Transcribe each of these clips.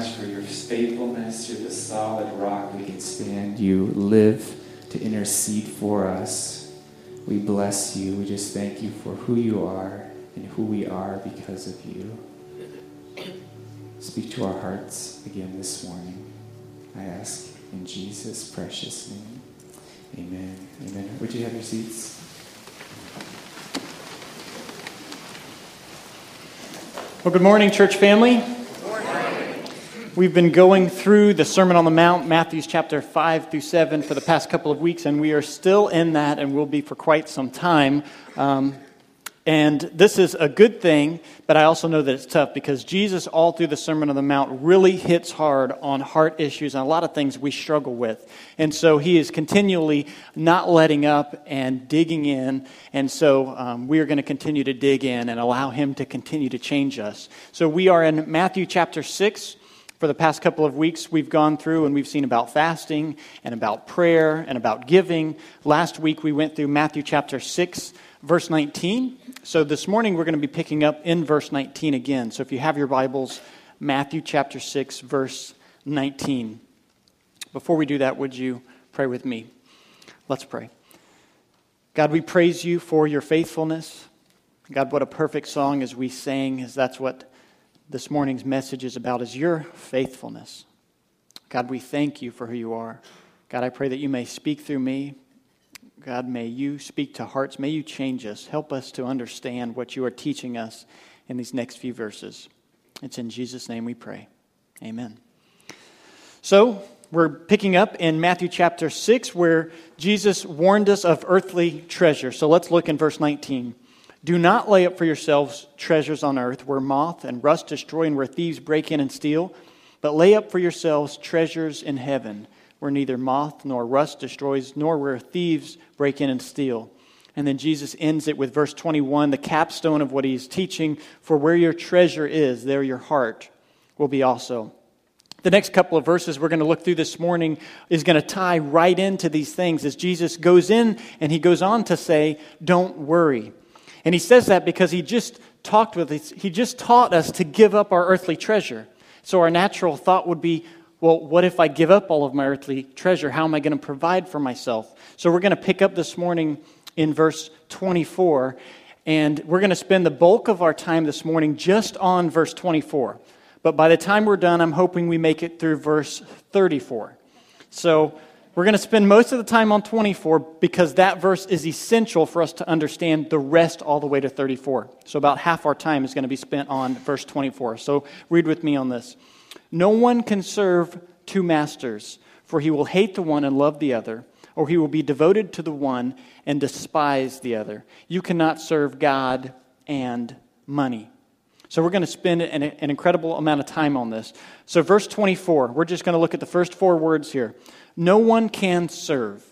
much for your faithfulness. You're the solid rock we can stand. You live to intercede for us. We bless you. We just thank you for who you are and who we are because of you. Speak to our hearts again this morning. I ask in Jesus' precious name. Amen. Amen. Would you have your seats? Well, good morning, church family. We've been going through the Sermon on the Mount, Matthew's chapter 5 through 7, for the past couple of weeks, and we are still in that and will be for quite some time. Um, and this is a good thing, but I also know that it's tough because Jesus, all through the Sermon on the Mount, really hits hard on heart issues and a lot of things we struggle with. And so he is continually not letting up and digging in. And so um, we are going to continue to dig in and allow him to continue to change us. So we are in Matthew chapter 6 for the past couple of weeks, we've gone through and we've seen about fasting and about prayer and about giving. Last week, we went through Matthew chapter 6, verse 19. So this morning, we're going to be picking up in verse 19 again. So if you have your Bibles, Matthew chapter 6, verse 19. Before we do that, would you pray with me? Let's pray. God, we praise you for your faithfulness. God, what a perfect song as we sang, as that's what this morning's message is about is your faithfulness. God, we thank you for who you are. God, I pray that you may speak through me. God, may you speak to hearts. May you change us. Help us to understand what you are teaching us in these next few verses. It's in Jesus' name we pray. Amen. So, we're picking up in Matthew chapter 6 where Jesus warned us of earthly treasure. So let's look in verse 19. Do not lay up for yourselves treasures on earth where moth and rust destroy and where thieves break in and steal, but lay up for yourselves treasures in heaven where neither moth nor rust destroys, nor where thieves break in and steal. And then Jesus ends it with verse 21, the capstone of what he's teaching For where your treasure is, there your heart will be also. The next couple of verses we're going to look through this morning is going to tie right into these things as Jesus goes in and he goes on to say, Don't worry. And he says that because he just talked with us, he just taught us to give up our earthly treasure. So our natural thought would be, well, what if I give up all of my earthly treasure? How am I going to provide for myself? So we're going to pick up this morning in verse 24, and we're going to spend the bulk of our time this morning just on verse 24. But by the time we're done, I'm hoping we make it through verse 34. So we're going to spend most of the time on 24 because that verse is essential for us to understand the rest all the way to 34. So, about half our time is going to be spent on verse 24. So, read with me on this. No one can serve two masters, for he will hate the one and love the other, or he will be devoted to the one and despise the other. You cannot serve God and money. So we're going to spend an, an, incredible amount of time on this. So, verse 24, we're just going to look at the first four words here. No one can serve.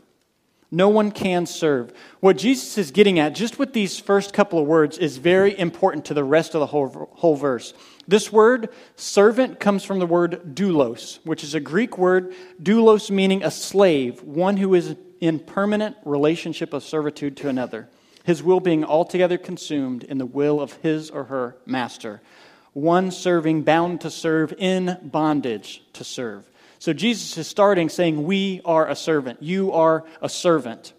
No one can serve. What Jesus is getting at, just with these first couple of words, is very important to the rest of the whole, whole verse. This word, servant, comes from the word doulos, which is a Greek word, doulos meaning a slave, one who is in permanent relationship of servitude to another, his will being altogether consumed in the will of his or her master, one serving, bound to serve, in bondage to serve. So Jesus is starting saying, We are a servant. You are a servant.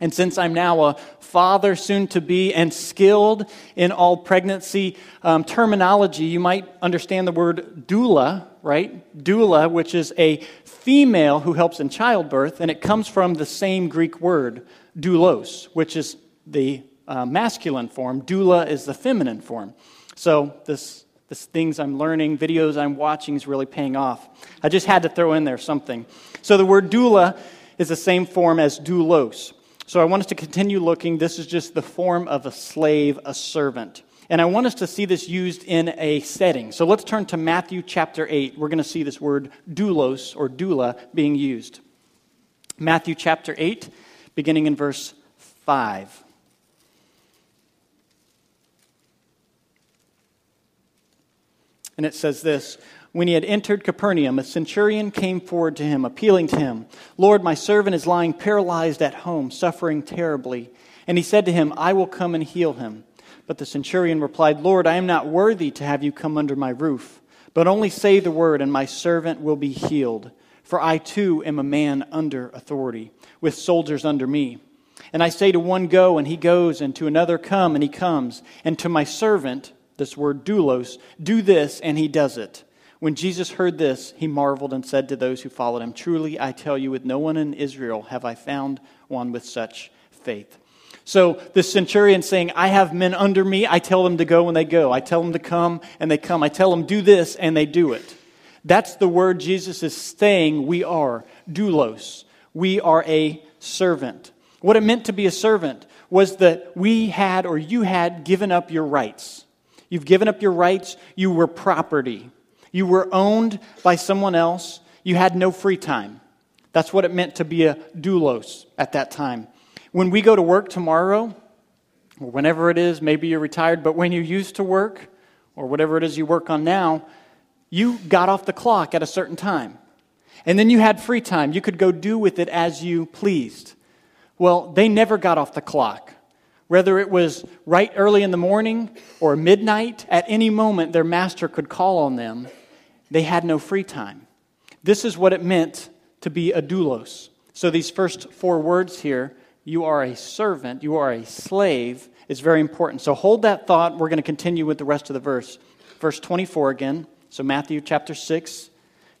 And since I'm now a father, soon to be, and skilled in all pregnancy um, terminology, you might understand the word doula, right? Doula, which is a female who helps in childbirth, and it comes from the same Greek word, doulos, which is the uh, masculine form. Doula is the feminine form. So this the things I'm learning, videos I'm watching is really paying off. I just had to throw in there something. So the word doula is the same form as doulos. So I want us to continue looking. This is just the form of a slave, a servant. And I want us to see this used in a setting. So let's turn to Matthew chapter 8. We're going to see this word doulos or doula being used. Matthew chapter 8, beginning in verse 5. And it says this When he had entered Capernaum, a centurion came forward to him, appealing to him, Lord, my servant is lying paralyzed at home, suffering terribly. And he said to him, I will come and heal him. But the centurion replied, Lord, I am not worthy to have you come under my roof But only say the word, and my servant will be healed. For I too am a man under authority, with soldiers under me. And I say to one, Go, and he goes, and to another, Come, and he comes. And to my servant, this word doulos, do this, and he does it. When Jesus heard this, he marveled and said to those who followed him, Truly I tell you, with no one in Israel have I found one with such faith. So the centurion saying, I have men under me. I tell them to go and they go. I tell them to come and they come. I tell them do this and they do it. That's the word Jesus is saying we are. Doulos. We are a servant. What it meant to be a servant was that we had or you had given up your rights. You've given up your rights. You were property. You were owned by someone else. You had no free time. That's what it meant to be a doulos at that time. When we go to work tomorrow, or whenever it is, maybe you're retired, but when you used to work, or whatever it is you work on now, you got off the clock at a certain time. And then you had free time. You could go do with it as you pleased. Well, they never got off the clock. Whether it was right early in the morning or midnight, at any moment their master could call on them. They had no free time. This is what it meant to be a doulos. So these first four words here you are a servant, you are a slave, is very important. So hold that thought. We're going to continue with the rest of the verse. Verse 24 again. So, Matthew chapter 6. If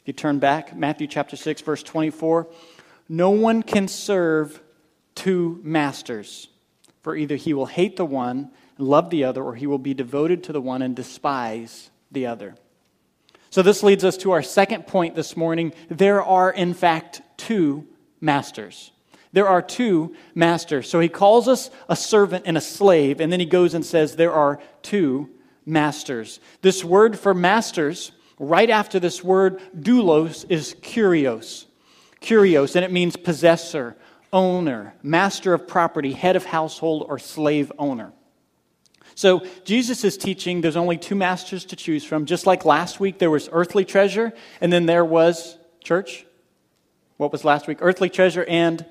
you turn back, Matthew chapter 6, verse 24. No one can serve two masters, for either he will hate the one and love the other, or he will be devoted to the one and despise the other. So, this leads us to our second point this morning. There are, in fact, two masters. There are two masters. So he calls us a servant and a slave, and then he goes and says there are two masters. This word for masters, right after this word doulos, is kurios. Kurios, and it means possessor, owner, master of property, head of household, or slave owner. So Jesus is teaching there's only two masters to choose from. Just like last week, there was earthly treasure, and then there was church. What was last week? Earthly treasure and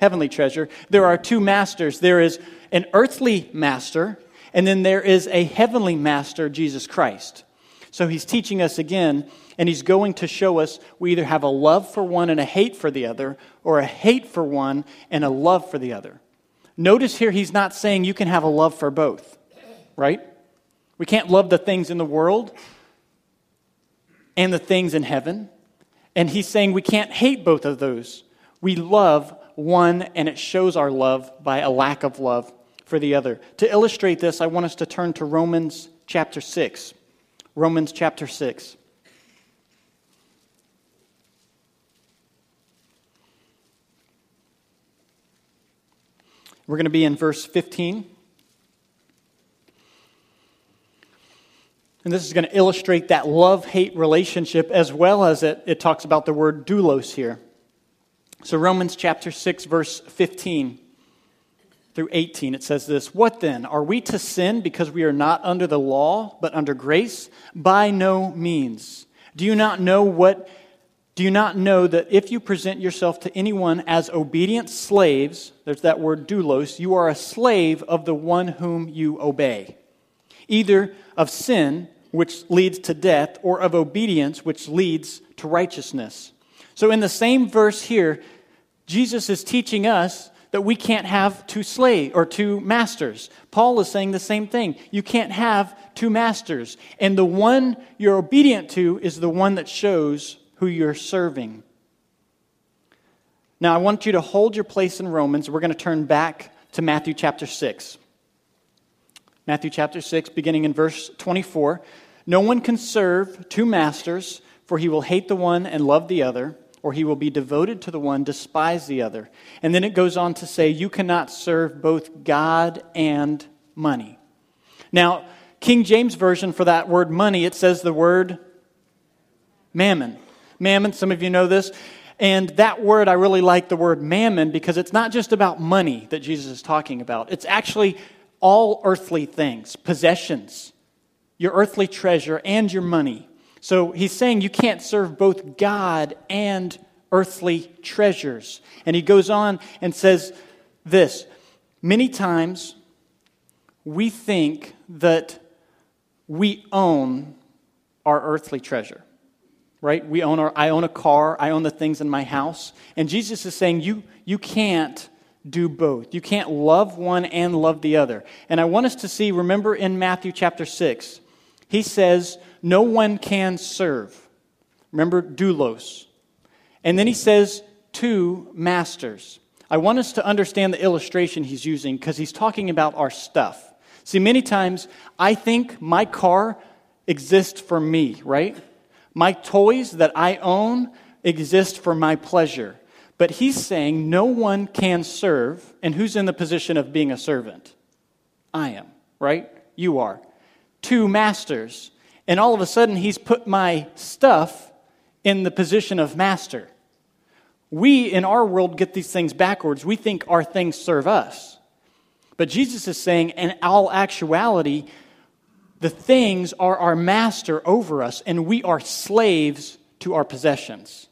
heavenly treasure, there are two masters. There is an earthly master, and then there is a heavenly master, Jesus Christ. So he's teaching us again, and he's going to show us we either have a love for one and a hate for the other, or a hate for one and a love for the other. Notice here he's not saying you can have a love for both, right? We can't love the things in the world and the things in heaven. And he's saying we can't hate both of those. We love one and it shows our love by a lack of love for the other. To illustrate this, I want us to turn to Romans chapter 6. Romans chapter 6. We're going to be in verse 15. And this is going to illustrate that love hate relationship as well as it, it talks about the word doulos here. So, Romans chapter 6, verse 15 through 18, it says this What then? Are we to sin because we are not under the law, but under grace? By no means. Do you not know what? Do you not know that if you present yourself to anyone as obedient slaves, there's that word doulos, you are a slave of the one whom you obey, either of sin, which leads to death, or of obedience, which leads to righteousness. So, in the same verse here, Jesus is teaching us that we can't have two slaves or two masters. Paul is saying the same thing. You can't have two masters. And the one you're obedient to is the one that shows who you're serving. Now, I want you to hold your place in Romans. We're going to turn back to Matthew chapter 6. Matthew chapter 6, beginning in verse 24. No one can serve two masters, for he will hate the one and love the other or he will be devoted to the one, despise the other. And then it goes on to say, You cannot serve both God and money. Now, King James Version for that word money, it says the word mammon. Mammon, some of you know this. And that word, I really like the word mammon because it's not just about money that Jesus is talking about. It's actually all earthly things, possessions, your earthly treasure, and your money. So he's saying you can't serve both God and earthly treasures. And he goes on and says this many times we think that we own our earthly treasure. Right? We own our, I own a car, I own the things in my house. And Jesus is saying, you, you can't do both. You can't love one and love the other. And I want us to see, remember in Matthew chapter 6, he says, No one can serve. Remember, doulos. And then he says, Two masters. I want us to understand the illustration he's using because he's talking about our stuff. See, many times I think my car exists for me, right? My toys that I own exist for my pleasure. But he's saying no one can serve. And who's in the position of being a servant? I am, right? You are. Two masters. And all of a sudden, he's put my stuff in the position of master. We in our world get these things backwards. We think our things serve us. But Jesus is saying, in all actuality, the things are our master over us, and we are slaves to our possessions.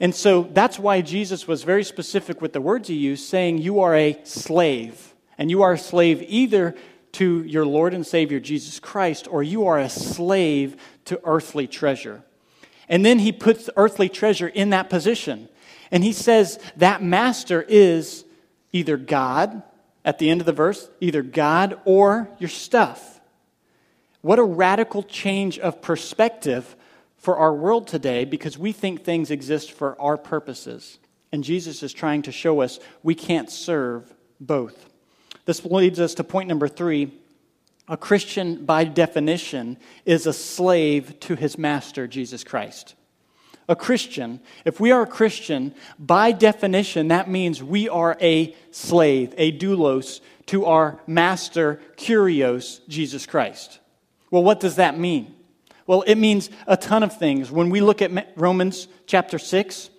And so that's why Jesus was very specific with the words he used, saying, You are a slave. And you are a slave either to your Lord and Savior Jesus Christ, or you are a slave to earthly treasure. And then he puts earthly treasure in that position. And he says that master is either God, at the end of the verse, either God or your stuff. What a radical change of perspective for our world today because we think things exist for our purposes. And Jesus is trying to show us we can't serve both. This leads us to point number three. A Christian, by definition, is a slave to his master, Jesus Christ. A Christian, if we are a Christian, by definition, that means we are a slave, a doulos, to our master, Kurios, Jesus Christ. Well, what does that mean? Well, it means a ton of things. When we look at Romans chapter 6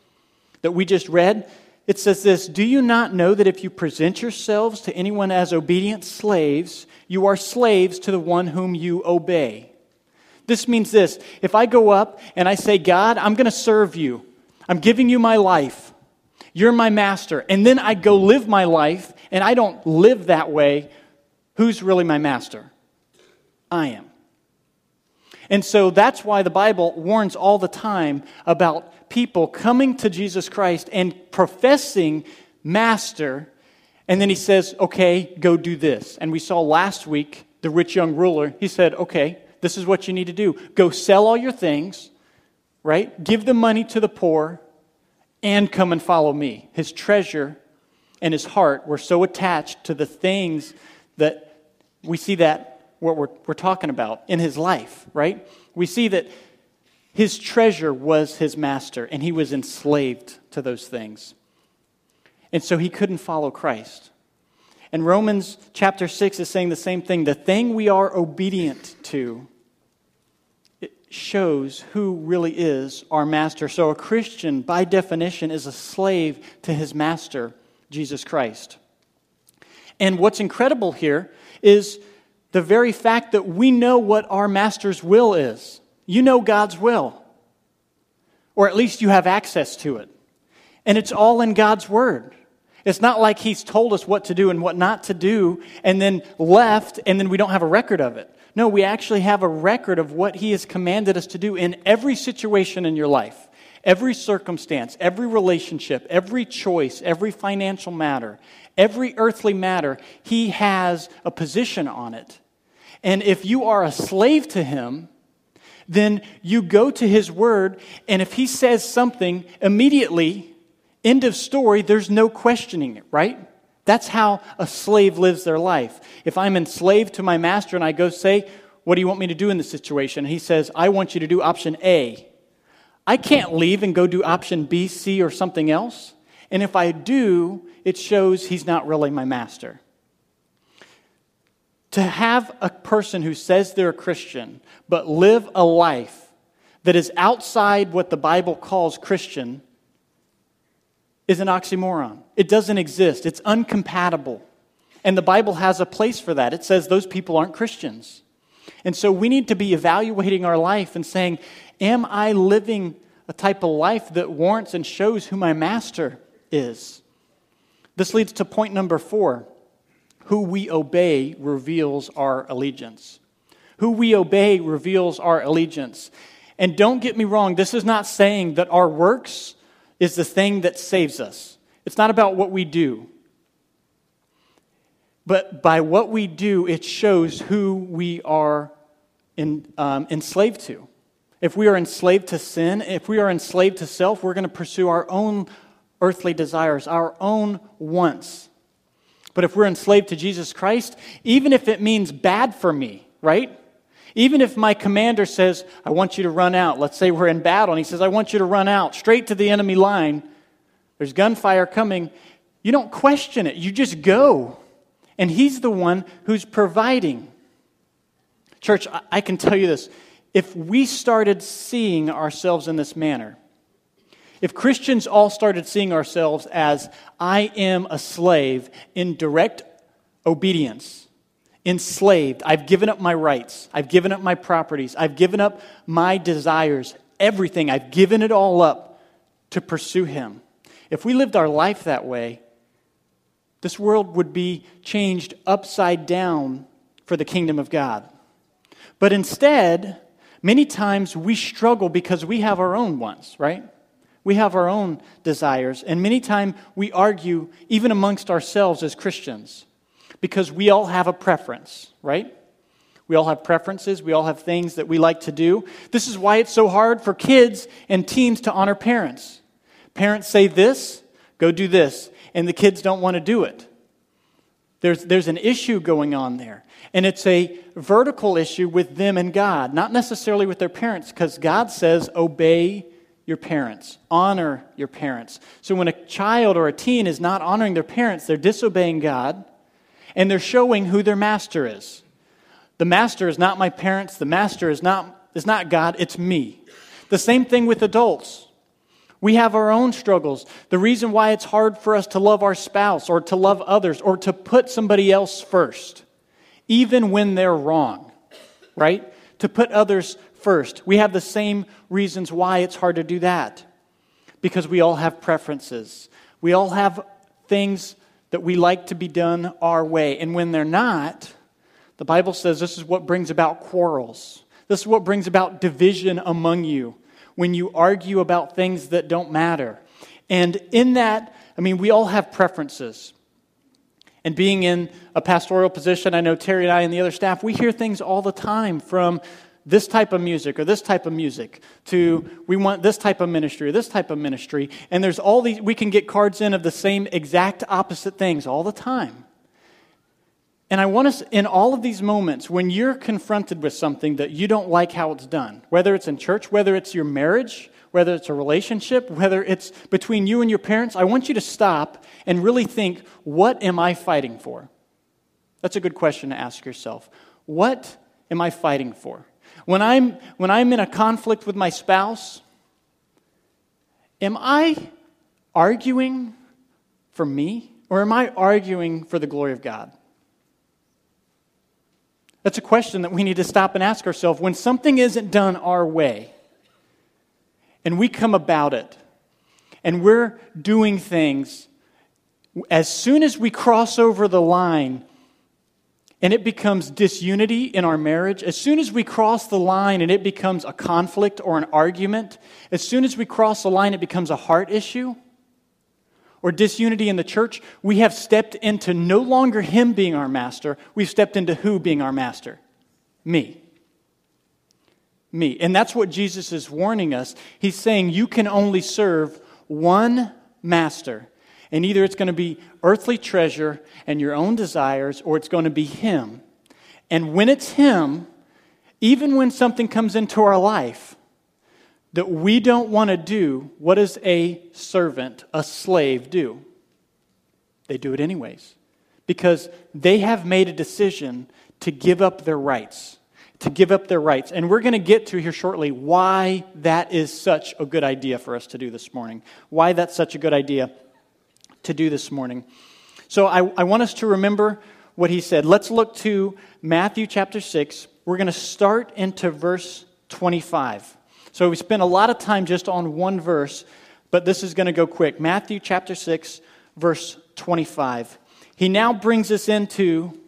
that we just read, it says this Do you not know that if you present yourselves to anyone as obedient slaves, you are slaves to the one whom you obey? This means this if I go up and I say, God, I'm going to serve you, I'm giving you my life, you're my master, and then I go live my life and I don't live that way, who's really my master? I am. And so that's why the Bible warns all the time about people coming to Jesus Christ and professing master. And then he says, okay, go do this. And we saw last week the rich young ruler, he said, okay, this is what you need to do. Go sell all your things, right? Give the money to the poor and come and follow me. His treasure and his heart were so attached to the things that we see that what we're, we're talking about in his life, right? We see that his treasure was his master, and he was enslaved to those things. And so he couldn't follow Christ. And Romans chapter 6 is saying the same thing. The thing we are obedient to it shows who really is our master. So a Christian, by definition, is a slave to his master, Jesus Christ. And what's incredible here is the very fact that we know what our master's will is. You know God's will, or at least you have access to it. And it's all in God's Word. It's not like He's told us what to do and what not to do and then left and then we don't have a record of it. No, we actually have a record of what He has commanded us to do in every situation in your life, every circumstance, every relationship, every choice, every financial matter, every earthly matter. He has a position on it. And if you are a slave to him, then you go to his word, and if he says something, immediately, end of story, there's no questioning it, right? That's how a slave lives their life. If I'm enslaved to my master and I go say, What do you want me to do in this situation? And he says, I want you to do option A. I can't leave and go do option B, C, or something else. And if I do, it shows he's not really my master to have a person who says they're a Christian but live a life that is outside what the Bible calls Christian is an oxymoron. It doesn't exist, it's uncompatible. And the Bible has a place for that. It says those people aren't Christians. And so we need to be evaluating our life and saying, Am I living a type of life that warrants and shows who my master is? This leads to point number four who we obey reveals our allegiance. Who we obey reveals our allegiance. And don't get me wrong, this is not saying that our works is the thing that saves us. It's not about what we do. But by what we do, it shows who we are in, um, enslaved to. If we are enslaved to sin, if we are enslaved to self, we're going to pursue our own earthly desires, our own wants. But if we're enslaved to Jesus Christ, even if it means bad for me, right? Even if my commander says, I want you to run out, let's say we're in battle, and he says, I want you to run out straight to the enemy line, there's gunfire coming, you don't question it, you just go. And he's the one who's providing. Church, I can tell you this. If we started seeing ourselves in this manner, if Christians all started seeing ourselves as, I am a slave in direct obedience, enslaved, I've given up my rights, I've given up my properties, I've given up my desires, everything, I've given it all up to pursue Him. If we lived our life that way, this world would be changed upside down for the kingdom of God. But instead, many times we struggle because we have our own wants, right? We have our own desires, and many times we argue even amongst ourselves as Christians because we all have a preference, right? We all have preferences. We all have things that we like to do. This is why it's so hard for kids and teens to honor parents. Parents say this, go do this, and the kids don't want to do it. There's, there's an issue going on there. And it's a vertical issue with them and God, not necessarily with their parents, because God says, obey your parents, honor your parents. So when a child or a teen is not honoring their parents, they're disobeying God and they're showing who their master is. The master is not my parents, the master is not, is not God, it's me. The same thing with adults. We have our own struggles. The reason why it's hard for us to love our spouse or to love others or to put somebody else first, even when they're wrong, right? To put others first. We have the same reasons why it's hard to do that. Because we all have preferences. We all have things that we like to be done our way. And when they're not, the Bible says this is what brings about quarrels. This is what brings about division among you when you argue about things that don't matter. And in that, I mean, we all have preferences. And being in a pastoral position, I know Terry and I and the other staff, we hear things all the time from this type of music or this type of music to we want this type of ministry or this type of ministry. And there's all these, we can get cards in of the same exact opposite things all the time. And I want us, in all of these moments, when you're confronted with something that you don't like how it's done, whether it's in church, whether it's your marriage, whether it's a relationship, whether it's between you and your parents, I want you to stop and really think, what am I fighting for? That's a good question to ask yourself. What am I fighting for? When I'm, when I'm in a conflict with my spouse, am I arguing for me or am I arguing for the glory of God? That's a question that we need to stop and ask ourselves. When something isn't done our way and we come about it and we're doing things, as soon as we cross over the line, and it becomes disunity in our marriage, as soon as we cross the line and it becomes a conflict or an argument, as soon as we cross the line, it becomes a heart issue or disunity in the church, we have stepped into no longer Him being our master, we've stepped into who being our master? Me. Me. And that's what Jesus is warning us. He's saying you can only serve one master. And either it's going to be earthly treasure and your own desires, or it's going to be Him. And when it's Him, even when something comes into our life that we don't want to do, what does a servant, a slave, do? They do it anyways. Because they have made a decision to give up their rights. To give up their rights. And we're going to get to here shortly why that is such a good idea for us to do this morning. Why that's such a good idea to do this morning. So I, I want us to remember what he said. Let's look to Matthew chapter 6. We're going to start into verse 25. So we spent a lot of time just on one verse, but this is going to go quick. Matthew chapter 6, verse 25. He now brings us into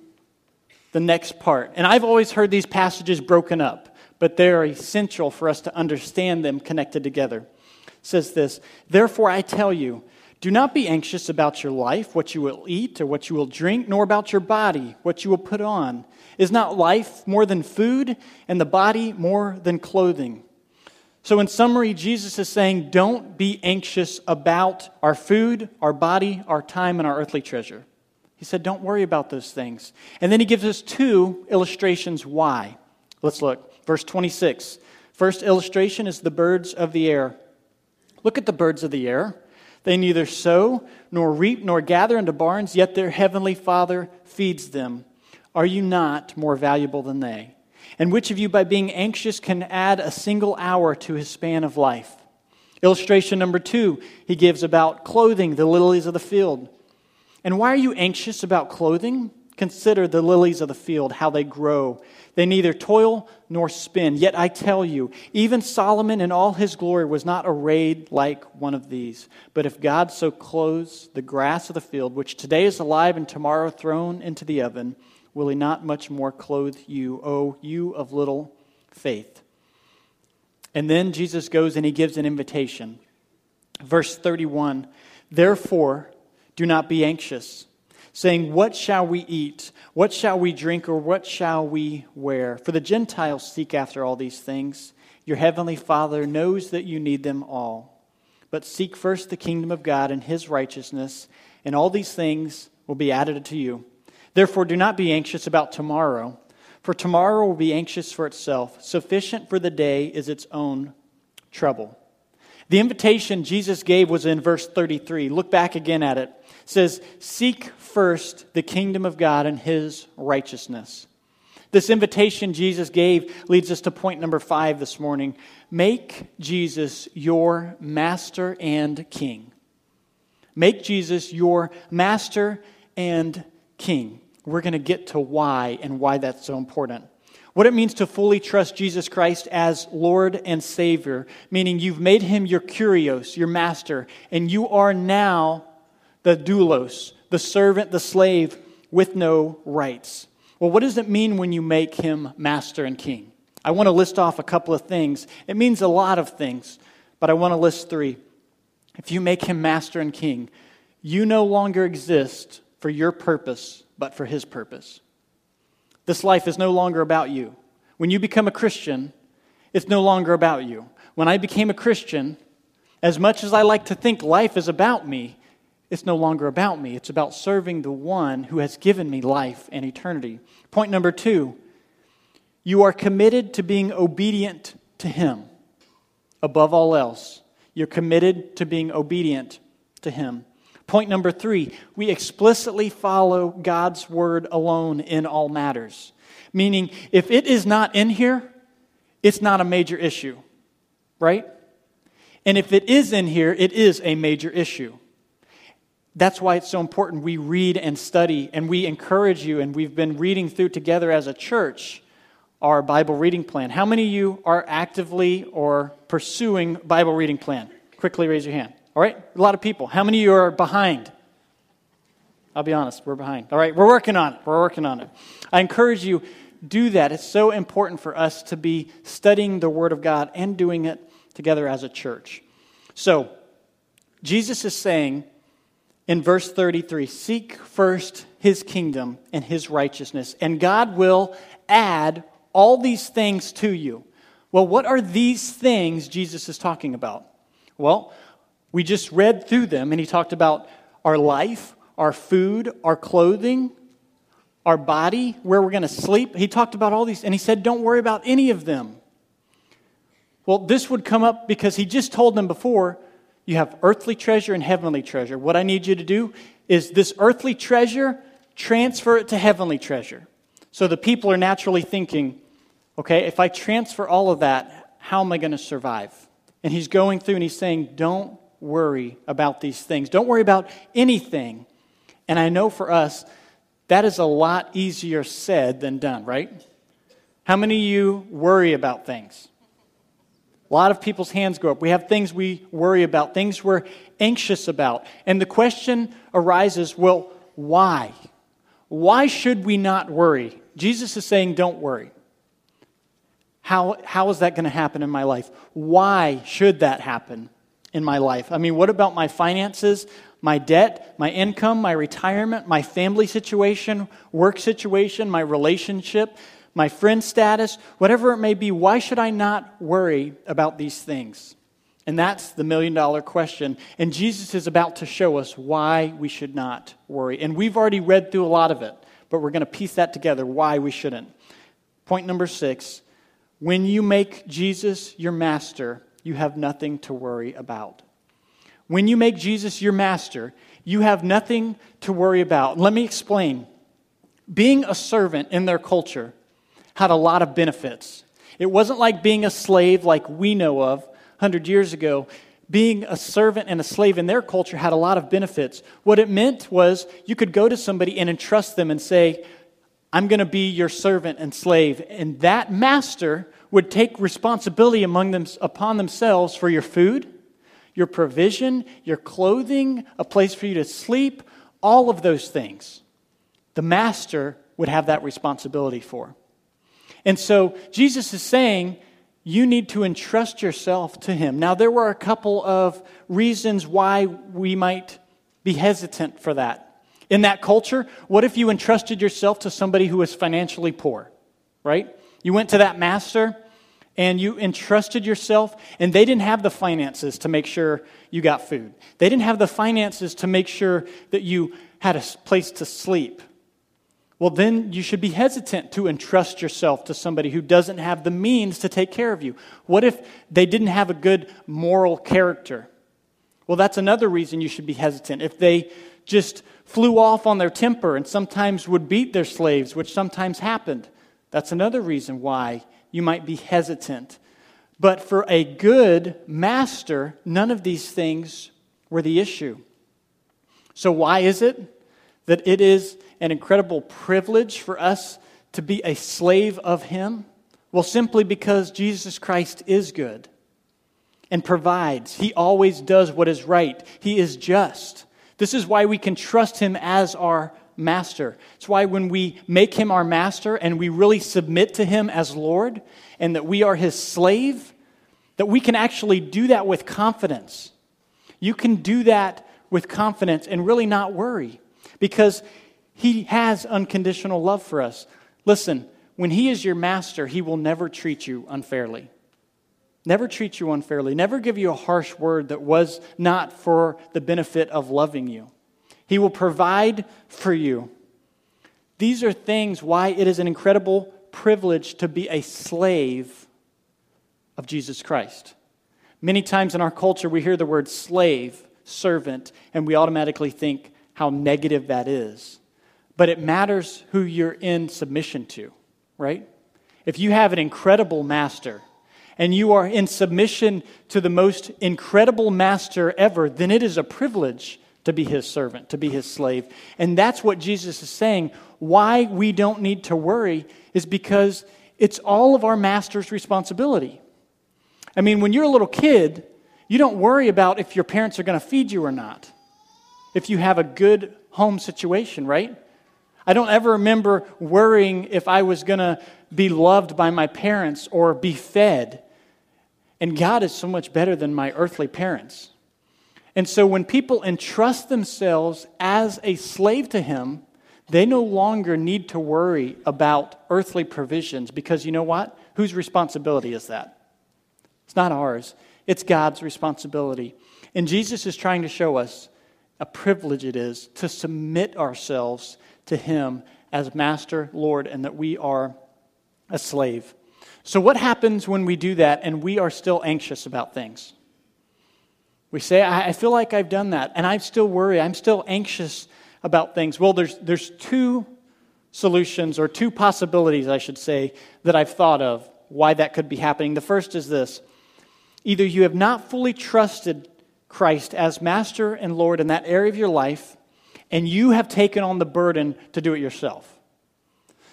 the next part. And I've always heard these passages broken up, but they're essential for us to understand them connected together. It says this Therefore, I tell you, do not be anxious about your life, what you will eat or what you will drink, nor about your body, what you will put on. Is not life more than food, and the body more than clothing? So, in summary, Jesus is saying, don't be anxious about our food, our body, our time, and our earthly treasure. He said, Don't worry about those things. And then he gives us two illustrations why. Let's look. Verse 26. First illustration is the birds of the air. Look at the birds of the air. They neither sow nor reap nor gather into barns, yet their heavenly Father feeds them. Are you not more valuable than they? And which of you, by being anxious, can add a single hour to his span of life? Illustration number two, he gives about clothing, the lilies of the field. And why are you anxious about clothing? Consider the lilies of the field, how they grow. They neither toil nor spin. Yet I tell you, even Solomon in all his glory was not arrayed like one of these. But if God so clothes the grass of the field, which today is alive and tomorrow thrown into the oven, will he not much more clothe you, O you of little faith? And then Jesus goes and he gives an invitation. Verse 31 Therefore, do not be anxious, saying, What shall we eat? What shall we drink? Or what shall we wear? For the Gentiles seek after all these things. Your heavenly Father knows that you need them all. But seek first the kingdom of God and his righteousness, and all these things will be added to you. Therefore, do not be anxious about tomorrow, for tomorrow will be anxious for itself. Sufficient for the day is its own trouble. The invitation Jesus gave was in verse 33. Look back again at it says, Seek first the kingdom of God and his righteousness. This invitation Jesus gave leads us to point number five this morning. Make Jesus your master and king. Make Jesus your master and king. We're going to get to why and why that's so important. What it means to fully trust Jesus Christ as Lord and Savior, meaning you've made him your kurios, your master, and you are now the doulos, the servant, the slave with no rights. Well, what does it mean when you make him master and king? I want to list off a couple of things. It means a lot of things, but I want to list three. If you make him master and king, you no longer exist for your purpose, but for his purpose. This life is no longer about you. When you become a Christian, it's no longer about you. When I became a Christian, as much as I like to think life is about me, it's no longer about me. It's about serving the one who has given me life and eternity. Point number two you are committed to being obedient to Him above all else. You're committed to being obedient to Him. Point number three we explicitly follow God's word alone in all matters. Meaning, if it is not in here, it's not a major issue, right? And if it is in here, it is a major issue. That's why it's so important we read and study, and we encourage you, and we've been reading through together as a church our Bible reading plan. How many of you are actively or pursuing Bible reading plan? Quickly raise your hand. All right, a lot of people. How many of you are behind? I'll be honest, we're behind. All right, we're working on it. We're working on it. I encourage you do that. It's so important for us to be studying the Word of God and doing it together as a church. So, Jesus is saying in verse 33 Seek first his kingdom and his righteousness, and God will add all these things to you. Well, what are these things Jesus is talking about? Well, we just read through them, and he talked about our life, our food, our clothing, our body, where we're going to sleep. He talked about all these, and he said, Don't worry about any of them. Well, this would come up because he just told them before you have earthly treasure and heavenly treasure. What I need you to do is this earthly treasure, transfer it to heavenly treasure. So the people are naturally thinking, okay, if I transfer all of that, how am I going to survive? And he's going through and he's saying, don't worry about these things. Don't worry about anything. And I know for us, that is a lot easier said than done, right? How many of you worry about things? A lot of people's hands go up. We have things we worry about, things we're anxious about. And the question arises well, why? Why should we not worry Jesus is saying, don't worry. How, how is that going to happen in my life? Why should that happen in my life? I mean, what about my finances, my debt, my income, my retirement, my family situation, work situation, my relationship, my friend status, whatever it may be? Why should I not worry about these things? And that's the million dollar question. And Jesus is about to show us why we should not worry. And we've already read through a lot of it, but we're going to piece that together why we shouldn't. Point number six when you make Jesus your master, you have nothing to worry about. When you make Jesus your master, you have nothing to worry about. Let me explain. Being a servant in their culture had a lot of benefits. It wasn't like being a slave like we know of 100 years ago. Being a servant and a slave in their culture had a lot of benefits. What it meant was you could go to somebody and entrust them and say, I'm going to be your servant and slave. And that master would take responsibility among them, upon themselves for your food, your provision, your clothing, a place for you to sleep, all of those things. The master would have that responsibility for. And so Jesus is saying, you need to entrust yourself to him. Now, there were a couple of reasons why we might be hesitant for that. In that culture, what if you entrusted yourself to somebody who was financially poor, right? You went to that master and you entrusted yourself, and they didn't have the finances to make sure you got food. They didn't have the finances to make sure that you had a place to sleep. Well, then you should be hesitant to entrust yourself to somebody who doesn't have the means to take care of you. What if they didn't have a good moral character? Well, that's another reason you should be hesitant. If they just flew off on their temper and sometimes would beat their slaves, which sometimes happened. That's another reason why you might be hesitant. But for a good master, none of these things were the issue. So, why is it that it is an incredible privilege for us to be a slave of Him? Well, simply because Jesus Christ is good and provides. He always does what is right, He is just. This is why we can trust him as our master. It's why when we make him our master and we really submit to him as Lord and that we are his slave, that we can actually do that with confidence. You can do that with confidence and really not worry because he has unconditional love for us. Listen, when he is your master, he will never treat you unfairly never treat you unfairly, never give you a harsh word that was not for the benefit of loving you. He will provide for you. These are things why it is an incredible privilege to be a slave of Jesus Christ. Many times in our culture, we hear the word slave, servant, and we automatically think how negative that is. But it matters who you're in submission to, right? If you have an incredible master, and you are in submission to the most incredible master ever, then it is a privilege to be his servant, to be his slave. And that's what Jesus is saying. Why we don't need to worry is because it's all of our master's responsibility. I mean, when you're a little kid, you don't worry about if your parents are going to feed you or not, if you have a good home situation, right? I don't ever remember worrying if I was going to be loved by my parents or be fed. And God is so much better than my earthly parents. And so when people entrust themselves as a slave to Him, they no longer need to worry about earthly provisions because you know what? Whose responsibility is that? It's not ours, it's God's responsibility. And Jesus is trying to show us a privilege it is to submit ourselves to Him as Master, Lord, and that we are a slave. So, what happens when we do that and we are still anxious about things? We say, I, feel like I've done that, and I still worry, I'm still anxious about things. Well, there's, there's two solutions, or two possibilities, I should say, that I've thought of why that could be happening. The first is this either you have not fully trusted Christ as Master and Lord in that area of your life, and you have taken on the burden to do it yourself.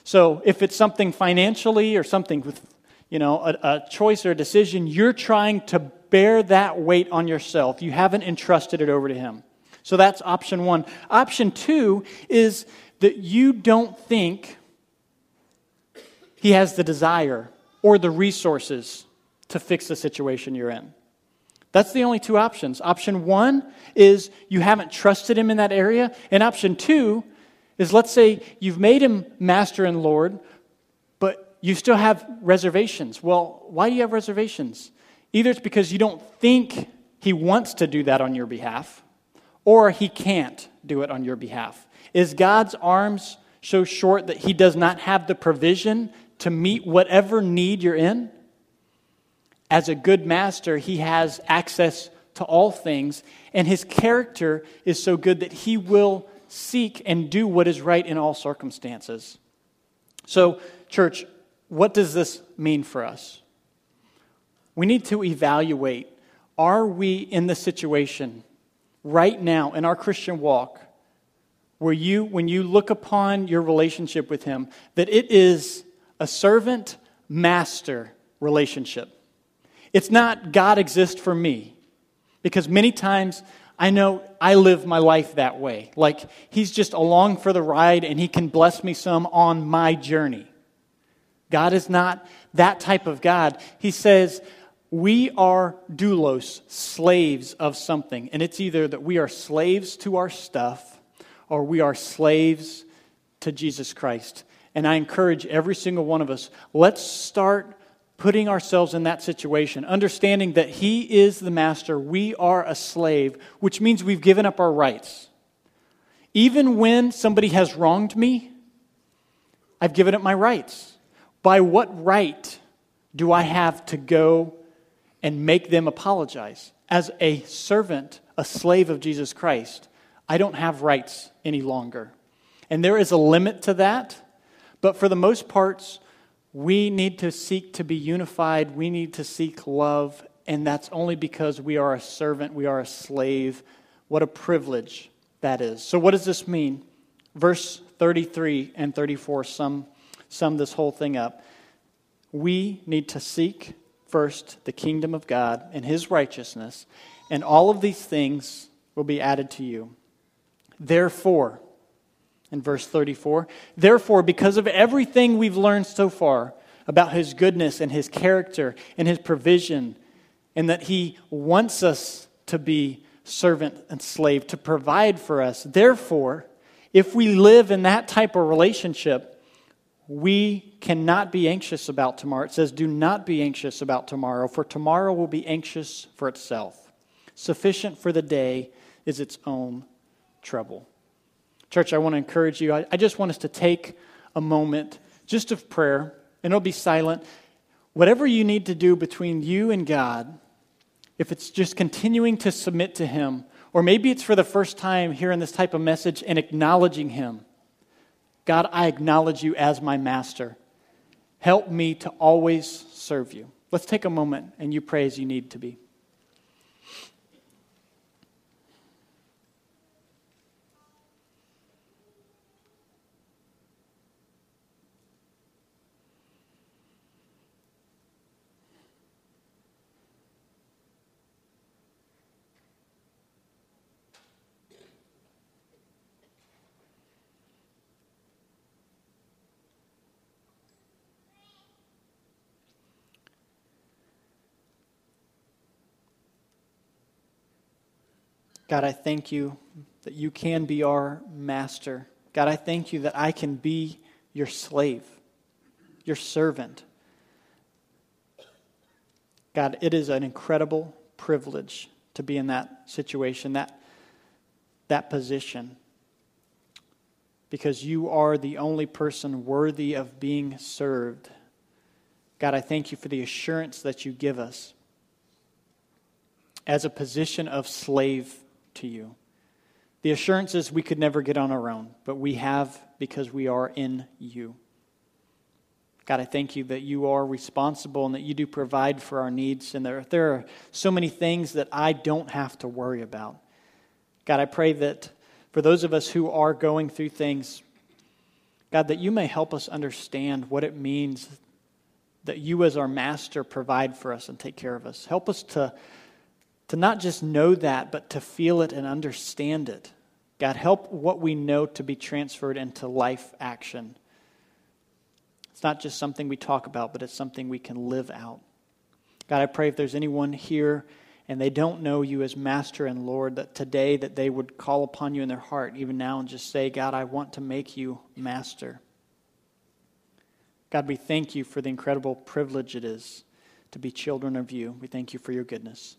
So, if it's something financially or something with you know, a, a choice or a decision, you're trying to bear that weight on yourself. You haven't entrusted it over to Him. So that's option one. Option two is that you don't think he has the desire or the resources to fix the situation you're in. That's the only two options. Option one is you haven't trusted him in that area. And option two is let's say you've made him master and Lord, but you still have reservations. Well, why do you have reservations? Either it's because you don't think he wants to do that on your behalf, or he can't do it on your behalf. Is God's arms so short that he does not have the provision to meet whatever need you're in? As a good master, he has access to all things, and his character is so good that he will seek and do what is right in all circumstances. So, church, what does this mean for us? We need to evaluate are we in the situation right now in our Christian walk where you, when you look upon your relationship with Him, that it is a servant master relationship? It's not God exists for me. Because many times I know I live my life that way. Like he's just along for the ride and he can bless me some on my journey. God is not that type of God. He says, we are doulos, slaves of something. And it's either that we are slaves to our stuff or we are slaves to Jesus Christ. And I encourage every single one of us, let's start putting ourselves in that situation, understanding that He is the master, we are a slave, which means we've given up our rights. Even when somebody has wronged me, I've given up my rights. By what right do I have to go and make them apologize? As a servant, a slave of Jesus Christ, I don't have rights any longer. And there is a limit to that, but for the most parts, we need to seek to be unified. We need to seek love. And that's only because we are a servant, we are a slave. What a privilege that is. So, what does this mean? Verse 33 and 34 sum, sum this whole thing up. We need to seek first the kingdom of God and his righteousness, and all of these things will be added to you. Therefore, in verse 34. Therefore, because of everything we've learned so far about his goodness and his character and his provision, and that he wants us to be servant and slave, to provide for us, therefore, if we live in that type of relationship, we cannot be anxious about tomorrow. It says, Do not be anxious about tomorrow, for tomorrow will be anxious for itself. Sufficient for the day is its own trouble. Church, I want to encourage you. I, I just want us to take a moment just of prayer, and it'll be silent. Whatever you need to do between you and God, if it's just continuing to submit to Him, or maybe it's for the first time hearing this type of message and acknowledging Him. God, I acknowledge you as my master. Help me to always serve you. Let's take a moment and you pray as you need to be. God, I thank you that you can be our master. God, I thank you that I can be your slave, your servant. God, it is an incredible privilege to be in that situation, that, that position, because you are the only person worthy of being served. God, I thank you for the assurance that you give us as a position of slave to you. The assurances we could never get on our own, but we have because we are in you. God, I thank you that you are responsible and that you do provide for our needs. And there, there are so many things that I don't have to worry about. God, I pray that for those of us who are going through things, God, that you may help us understand what it means that you, as our master, provide for us and take care of us. Help us to to not just know that, but to feel it and understand it. God, help what we know to be transferred into life action. It's not just something we talk about, but it's something we can live out. God, I pray if there's anyone here and they don't know you as master and Lord, that today that they would call upon you in their heart, even now, and just say, God, I want to make you master. God, we thank you for the incredible privilege it is to be children of you. We thank you for your goodness.